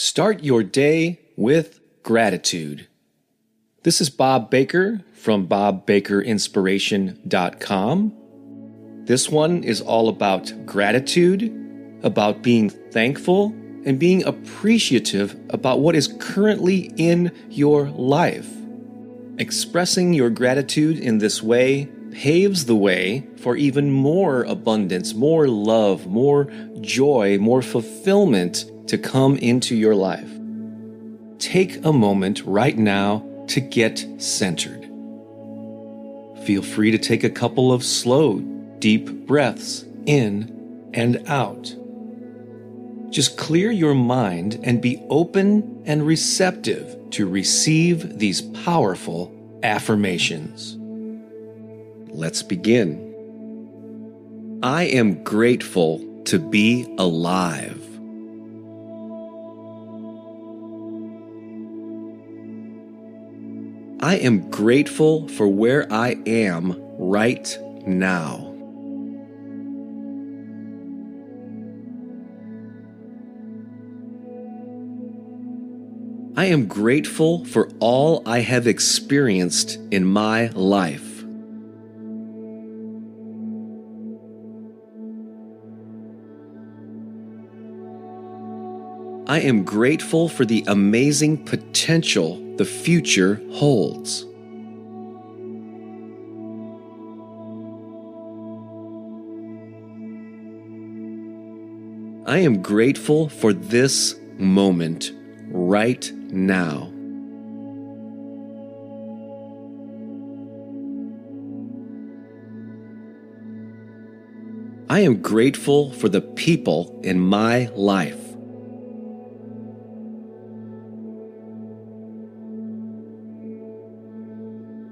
Start your day with gratitude. This is Bob Baker from bobbakerinspiration.com. This one is all about gratitude, about being thankful, and being appreciative about what is currently in your life. Expressing your gratitude in this way paves the way for even more abundance, more love, more joy, more fulfillment to come into your life. Take a moment right now to get centered. Feel free to take a couple of slow, deep breaths in and out. Just clear your mind and be open and receptive to receive these powerful affirmations. Let's begin. I am grateful to be alive. I am grateful for where I am right now. I am grateful for all I have experienced in my life. I am grateful for the amazing potential the future holds. I am grateful for this moment right now. I am grateful for the people in my life.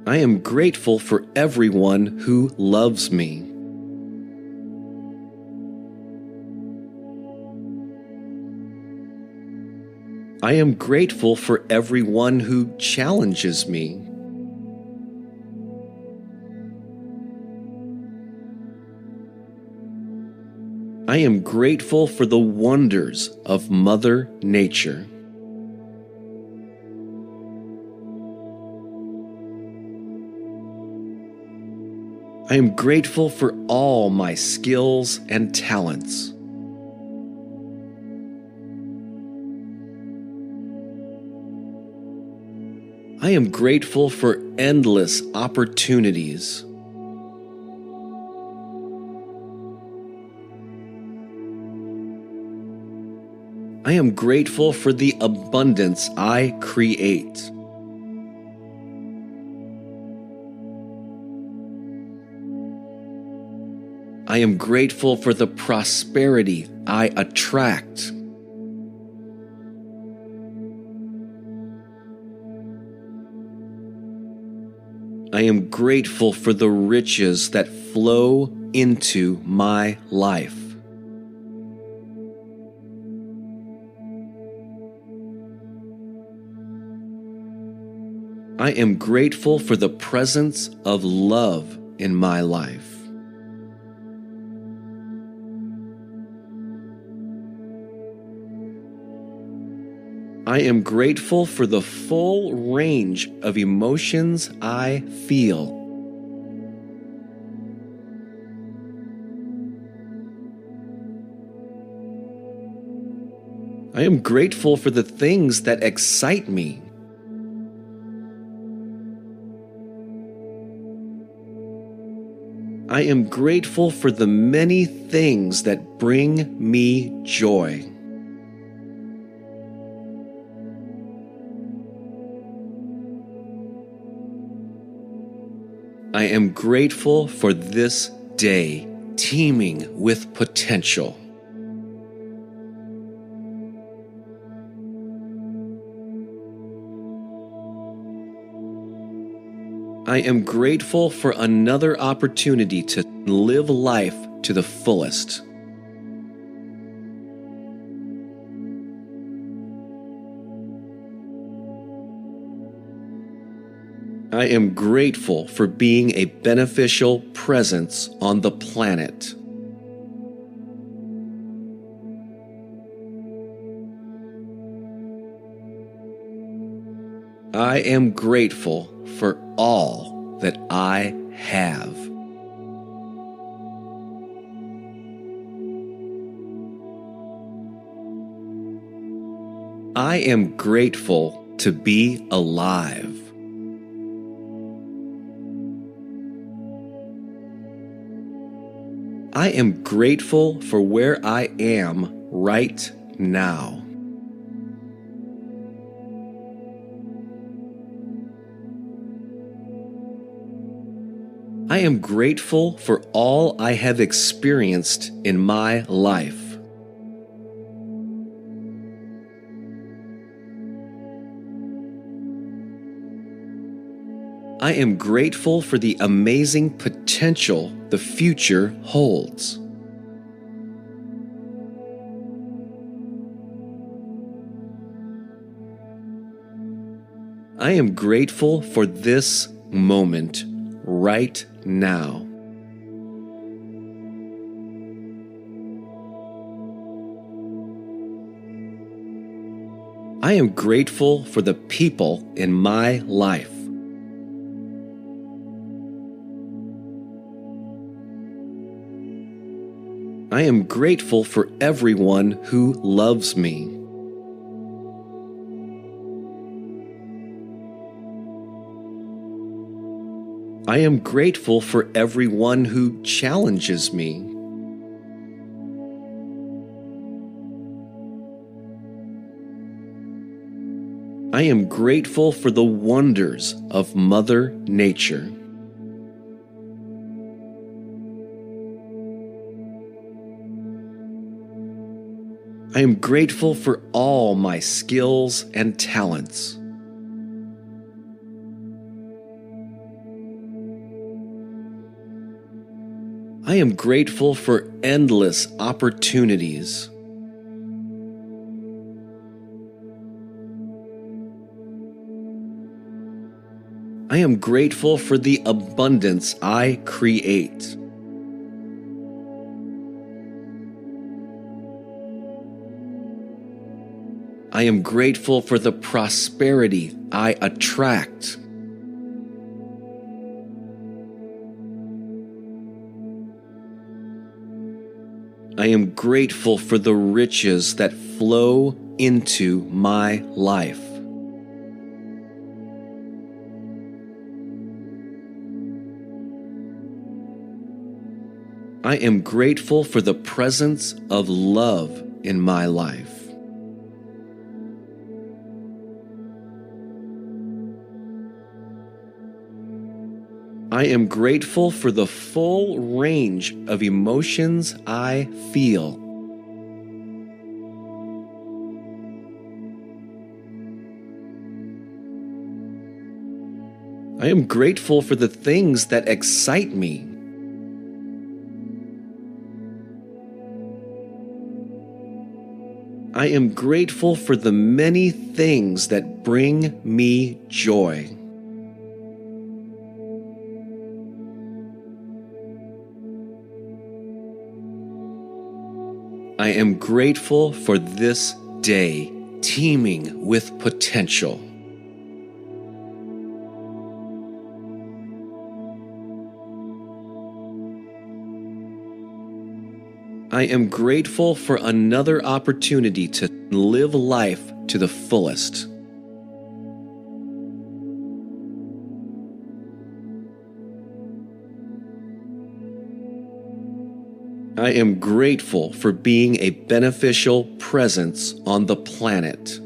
I am grateful for everyone who loves me. I am grateful for everyone who challenges me. I am grateful for the wonders of Mother Nature. I am grateful for all my skills and talents. I am grateful for endless opportunities. I am grateful for the abundance I create. I am grateful for the prosperity I attract. I am grateful for the riches that flow into my life. I am grateful for the presence of love in my life. I am grateful for the full range of emotions I feel. I am grateful for the things that excite me. I am grateful for the many things that bring me joy. I am grateful for this day teeming with potential. I am grateful for another opportunity to live life to the fullest. I am grateful for being a beneficial presence on the planet. I am grateful for all that I have. I am grateful to be alive. I am grateful for where I am right now. I am grateful for all I have experienced in my life. I am grateful for the amazing potential the future holds. I am grateful for this moment right now. I am grateful for the people in my life. I am grateful for everyone who loves me. I am grateful for everyone who challenges me. I am grateful for the wonders of Mother Nature. I am grateful for all my skills and talents. I am grateful for endless opportunities. I am grateful for the abundance I create. I am grateful for the prosperity I attract. I am grateful for the riches that flow into my life. I am grateful for the presence of love in my life. I am grateful for the full range of emotions I feel. I am grateful for the things that excite me. I am grateful for the many things that bring me joy. Am grateful for this day teeming with potential. I am grateful for another opportunity to live life to the fullest. I am grateful for being a beneficial presence on the planet.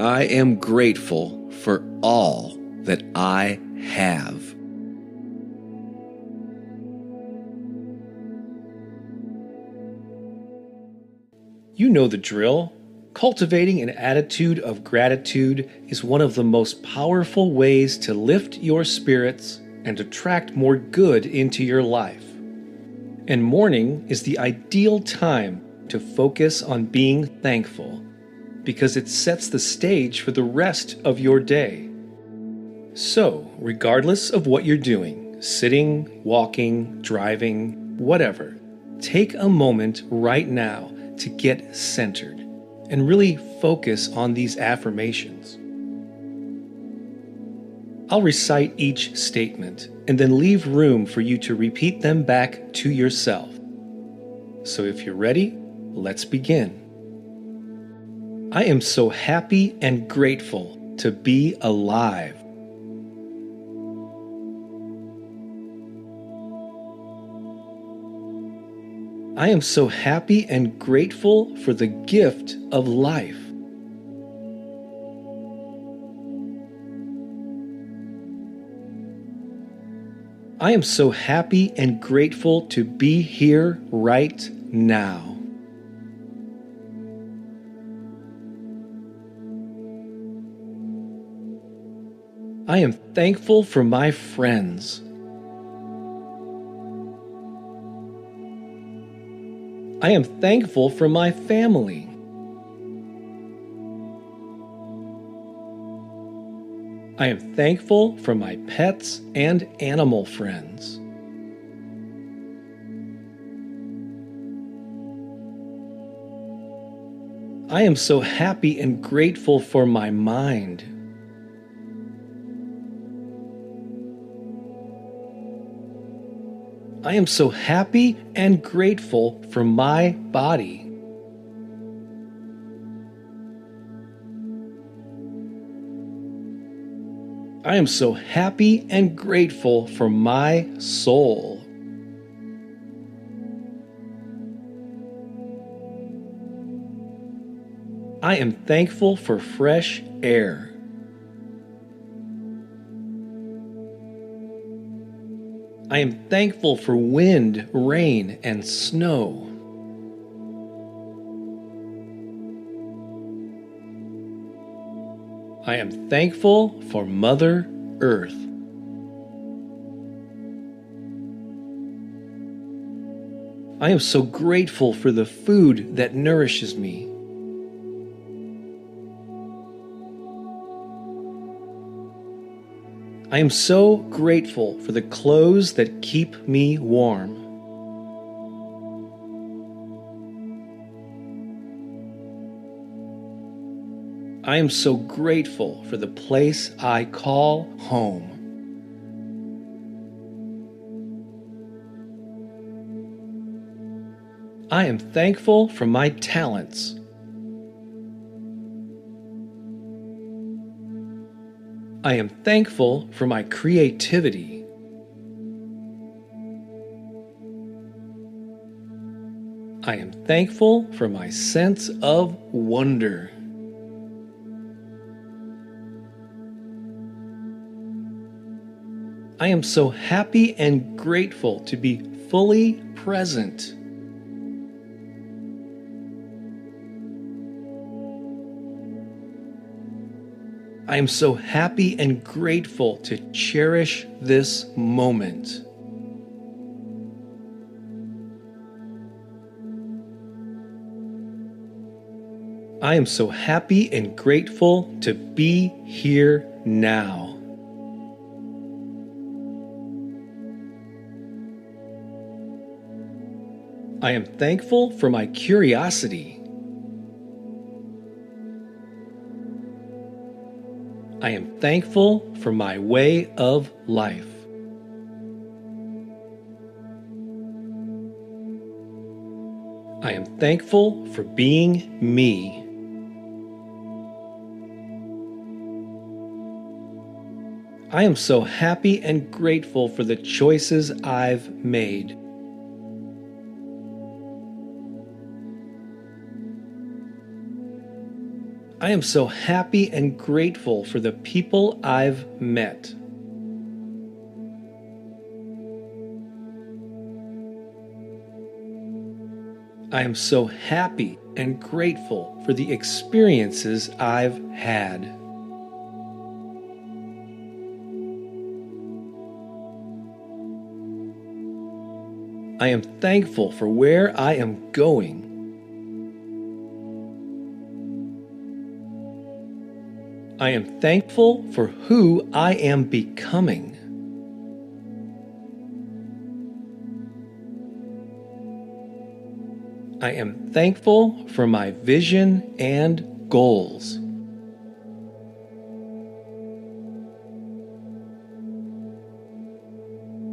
I am grateful for all that I have. You know the drill. Cultivating an attitude of gratitude is one of the most powerful ways to lift your spirits and attract more good into your life. And morning is the ideal time to focus on being thankful because it sets the stage for the rest of your day. So, regardless of what you're doing, sitting, walking, driving, whatever, take a moment right now to get centered and really focus on these affirmations. I'll recite each statement and then leave room for you to repeat them back to yourself. So if you're ready, let's begin. I am so happy and grateful to be alive. I am so happy and grateful for the gift of life. I am so happy and grateful to be here right now. I am thankful for my friends. I am thankful for my family. I am thankful for my pets and animal friends. I am so happy and grateful for my mind. I am so happy and grateful for my body. I am so happy and grateful for my soul. I am thankful for fresh air. I am thankful for wind, rain, and snow. I am thankful for Mother Earth. I am so grateful for the food that nourishes me. I am so grateful for the clothes that keep me warm. I am so grateful for the place I call home. I am thankful for my talents. I am thankful for my creativity. I am thankful for my sense of wonder. I am so happy and grateful to be fully present. I am so happy and grateful to cherish this moment. I am so happy and grateful to be here now. I am thankful for my curiosity. I am thankful for my way of life. I am thankful for being me. I am so happy and grateful for the choices I've made. I am so happy and grateful for the people I've met. I am so happy and grateful for the experiences I've had. I am thankful for where I am going. I am thankful for who I am becoming. I am thankful for my vision and goals.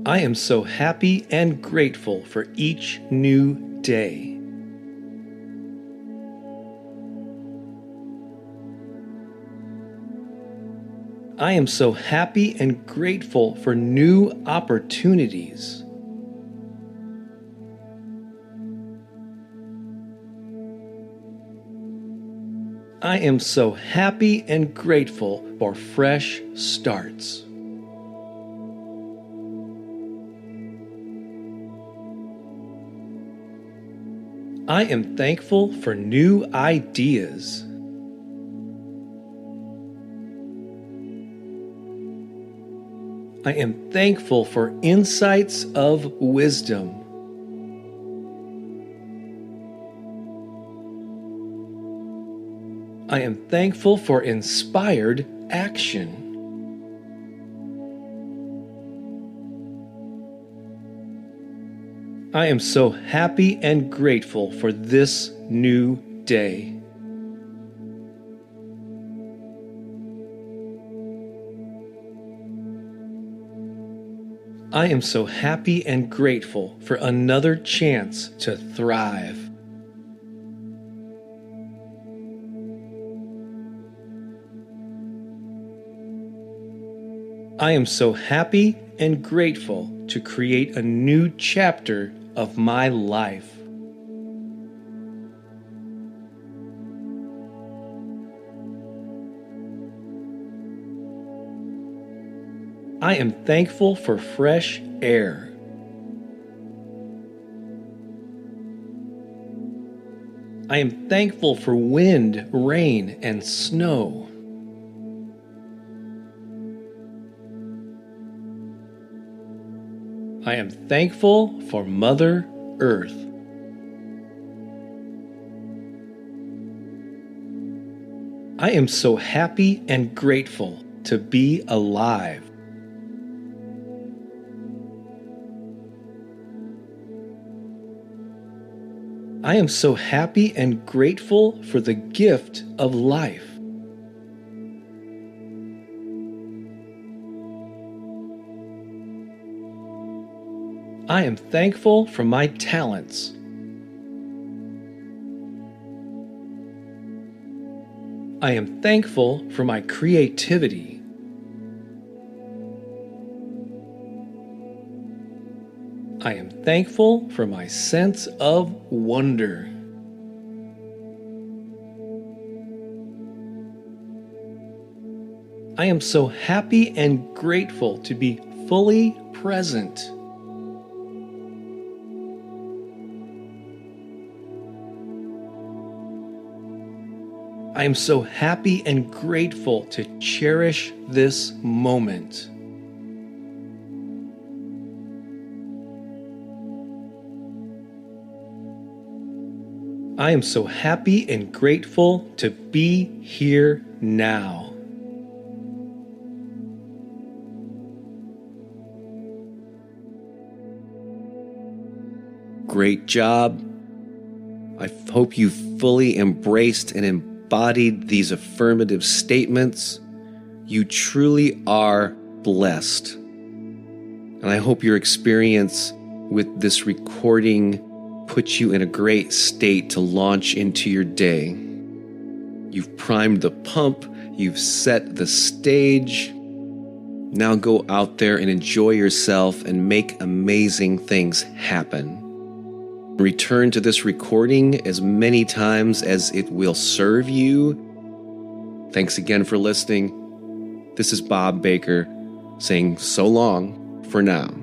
I am so happy and grateful for each new day. I am so happy and grateful for new opportunities. I am so happy and grateful for fresh starts. I am thankful for new ideas. I am thankful for insights of wisdom. I am thankful for inspired action. I am so happy and grateful for this new day. I am so happy and grateful for another chance to thrive. I am so happy and grateful to create a new chapter of my life. I am thankful for fresh air. I am thankful for wind, rain, and snow. I am thankful for Mother Earth. I am so happy and grateful to be alive. I am so happy and grateful for the gift of life. I am thankful for my talents. I am thankful for my creativity. I am thankful for my sense of wonder. I am so happy and grateful to be fully present. I am so happy and grateful to cherish this moment. I am so happy and grateful to be here now. Great job. I hope you fully embraced and embodied these affirmative statements. You truly are blessed. And I hope your experience with this recording puts you in a great state to launch into your day. You've primed the pump, you've set the stage. Now go out there and enjoy yourself and make amazing things happen. Return to this recording as many times as it will serve you. Thanks again for listening. This is Bob Baker saying so long for now.